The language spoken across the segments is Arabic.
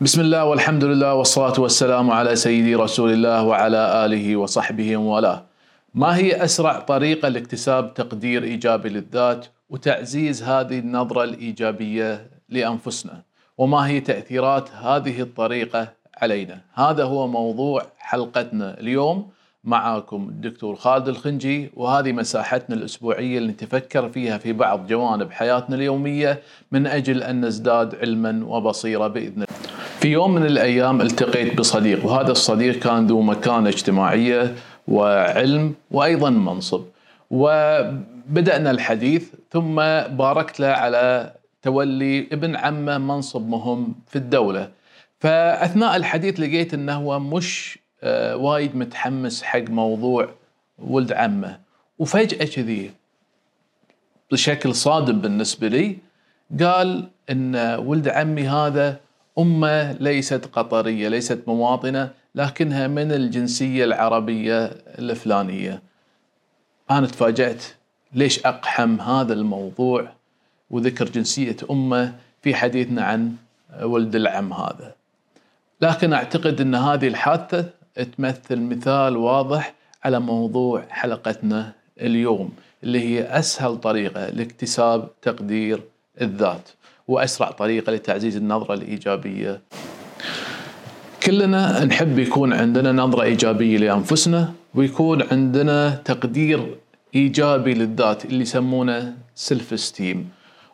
بسم الله والحمد لله والصلاة والسلام على سيدي رسول الله وعلى آله وصحبه وموالاه. ما هي أسرع طريقة لاكتساب تقدير إيجابي للذات وتعزيز هذه النظرة الإيجابية لأنفسنا؟ وما هي تأثيرات هذه الطريقة علينا؟ هذا هو موضوع حلقتنا اليوم معاكم الدكتور خالد الخنجي وهذه مساحتنا الأسبوعية اللي نتفكر فيها في بعض جوانب حياتنا اليومية من أجل أن نزداد علما وبصيرة بإذن الله في يوم من الأيام التقيت بصديق وهذا الصديق كان ذو مكانة اجتماعية وعلم وأيضا منصب. وبدأنا الحديث ثم باركت له على تولي ابن عمه منصب مهم في الدولة. فأثناء الحديث لقيت أنه هو مش آه، وايد متحمس حق موضوع ولد عمه. وفجأة كذي بشكل صادم بالنسبة لي قال إن ولد عمي هذا أمة ليست قطرية ليست مواطنة لكنها من الجنسية العربية الفلانية. أنا تفاجأت ليش أقحم هذا الموضوع وذكر جنسية أمة في حديثنا عن ولد العم هذا. لكن أعتقد أن هذه الحادثة تمثل مثال واضح على موضوع حلقتنا اليوم اللي هي أسهل طريقة لاكتساب تقدير الذات وأسرع طريقة لتعزيز النظرة الإيجابية. كلنا نحب يكون عندنا نظرة إيجابية لأنفسنا ويكون عندنا تقدير إيجابي للذات اللي يسمونه self-esteem.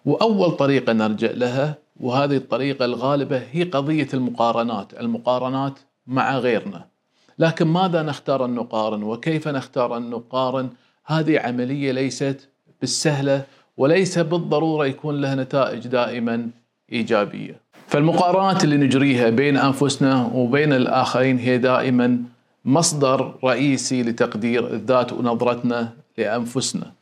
وأول طريقة نرجع لها وهذه الطريقة الغالبة هي قضية المقارنات، المقارنات مع غيرنا. لكن ماذا نختار أن نقارن وكيف نختار أن نقارن؟ هذه عملية ليست بالسهلة وليس بالضرورة يكون لها نتائج دائما إيجابية. فالمقارنات اللي نجريها بين أنفسنا وبين الآخرين هي دائما مصدر رئيسي لتقدير الذات ونظرتنا لأنفسنا.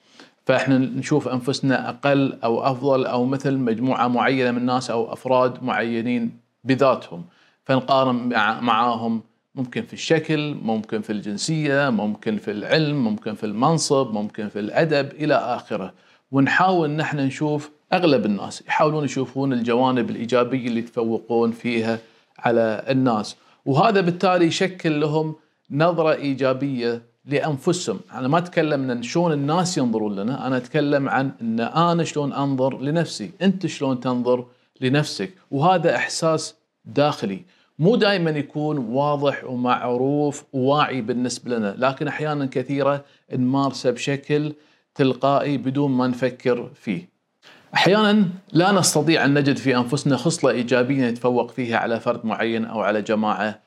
فإحنا نشوف أنفسنا أقل أو أفضل أو مثل مجموعة معينة من الناس أو أفراد معينين بذاتهم فنقارن معاهم ممكن في الشكل ممكن في الجنسية ممكن في العلم ممكن في المنصب ممكن في الأدب إلى آخره ونحاول نحن نشوف أغلب الناس يحاولون يشوفون الجوانب الإيجابية اللي يتفوقون فيها على الناس. وهذا بالتالي يشكل لهم نظرة إيجابية لأنفسهم، أنا ما أتكلم عن شلون الناس ينظرون لنا، أنا أتكلم عن إن أنا شلون أنظر لنفسي، أنت شلون تنظر لنفسك، وهذا إحساس داخلي، مو دائما يكون واضح ومعروف وواعي بالنسبة لنا، لكن أحيانا كثيرة نمارسه بشكل تلقائي بدون ما نفكر فيه. أحيانا لا نستطيع أن نجد في أنفسنا خصلة إيجابية نتفوق فيها على فرد معين أو على جماعة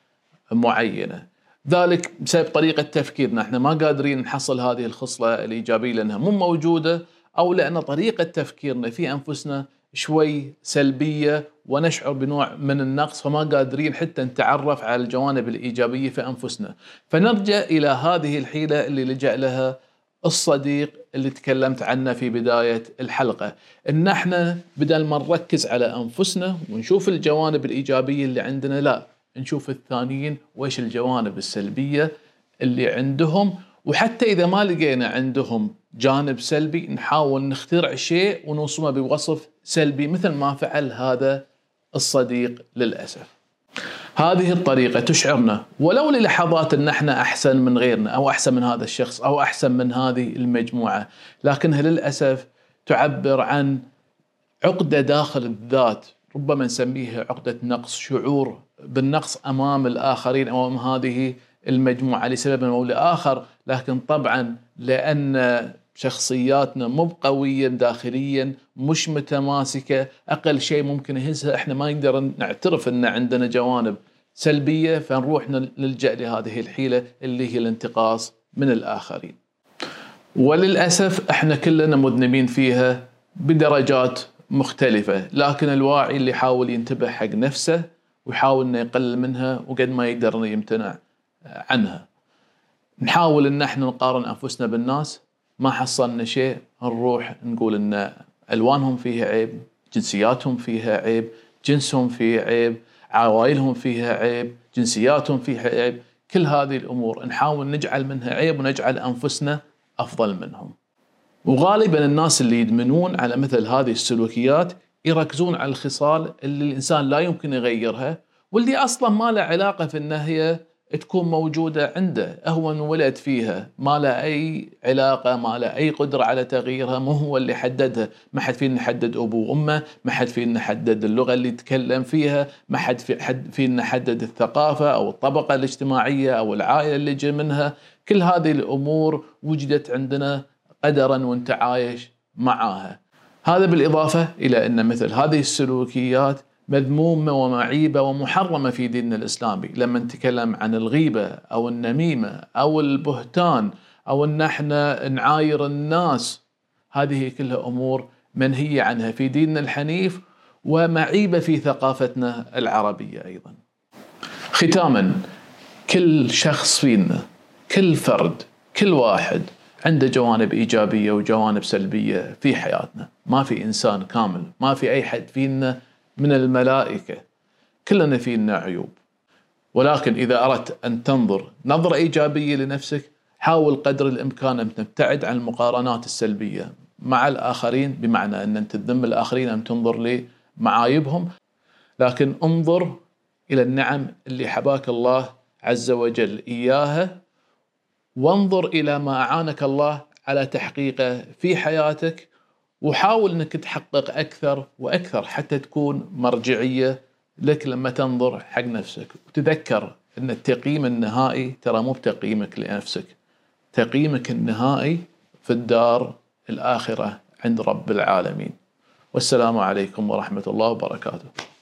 معينة. ذلك بسبب طريقة تفكيرنا، إحنا ما قادرين نحصل هذه الخصلة الإيجابية لأنها مو موجودة أو لأن طريقة تفكيرنا في أنفسنا شوي سلبية ونشعر بنوع من النقص فما قادرين حتى نتعرف على الجوانب الإيجابية في أنفسنا، فنرجع إلى هذه الحيلة اللي لجأ لها الصديق اللي تكلمت عنه في بداية الحلقة إن إحنا بدل ما نركز على أنفسنا ونشوف الجوانب الإيجابية اللي عندنا لا نشوف الثانيين وإيش الجوانب السلبية اللي عندهم وحتى إذا ما لقينا عندهم جانب سلبي نحاول نخترع شيء ونوصمه بوصف سلبي مثل ما فعل هذا الصديق للأسف. هذه الطريقة تشعرنا. ولو للحظات أن إحنا أحسن من غيرنا أو أحسن من هذا الشخص أو أحسن من هذه المجموعة لكنها للأسف تعبر عن عقدة داخل الذات ربما نسميها عقدة نقص شعور بالنقص أمام الآخرين أمام هذه المجموعة لسبب أو لآخر لكن طبعا لأن شخصياتنا مو قوية داخليا مش متماسكة أقل شيء ممكن يهزها إحنا ما نقدر نعترف أن عندنا جوانب سلبية فنروح نلجأ لهذه الحيلة اللي هي الانتقاص من الآخرين وللأسف إحنا كلنا مذنبين فيها بدرجات مختلفة لكن الواعي اللي يحاول ينتبه حق نفسه ويحاول إنه يقلل منها وقد ما يقدر إنه يمتنع عنها. نحاول إن إحنا نقارن أنفسنا بالناس ما حصلنا شيء نروح نقول إن ألوانهم فيها عيب جنسياتهم فيها عيب جنسهم فيه عيب عوائلهم فيها عيب جنسياتهم فيها عيب. كل هذه الأمور نحاول نجعل منها عيب ونجعل أنفسنا أفضل منهم. وغالبا الناس اللي يدمنون على مثل هذه السلوكيات يركزون على الخصال اللي الإنسان لا يمكن يغيرها واللي أصلا ما له علاقة في انها هي تكون موجودة عنده هو انولد فيها. ما له أي علاقة ما له أي قدرة على تغييرها مو هو اللي حددها. ما حد فينا يحدد ابوه وأمه ما حد فينا يحدد اللغة اللي يتكلم فيها ما حد في حد فينا يحدد الثقافة أو الطبقة الاجتماعية أو العائلة اللي جاي منها. كل هذه الأمور وجدت عندنا قدرا وانت عايش معاها. هذا بالإضافة إلى أن مثل هذه السلوكيات مذمومه ومعيبة ومحرمة في ديننا الاسلامي، لما نتكلم عن الغيبة أو النميمة أو البهتان أو أن إحنا نعاير الناس هذه كلها أمور منهية عنها في ديننا الحنيف ومعيبة في ثقافتنا العربية أيضا. ختاما كل شخص فينا كل فرد كل واحد عنده جوانب إيجابية وجوانب سلبية في حياتنا، ما في إنسان كامل، ما في أي حد فينا من الملائكة. كلنا فينا عيوب. ولكن إذا أردت أن تنظر نظرة إيجابية لنفسك حاول قدر الإمكان أن تبتعد عن المقارنات السلبية مع الآخرين بمعنى أن أنت تذم الآخرين أن تنظر لمعايبهم. لكن انظر إلى النعم اللي حباك الله عز وجل إياها وانظر إلى ما أعانك الله على تحقيقه في حياتك وحاول إنك تحقق أكثر وأكثر حتى تكون مرجعية لك لما تنظر حق نفسك. وتذكر إن التقييم النهائي ترى مو بتقييمك لنفسك. تقييمك النهائي في الدار الآخرة عند رب العالمين. والسلام عليكم ورحمة الله وبركاته.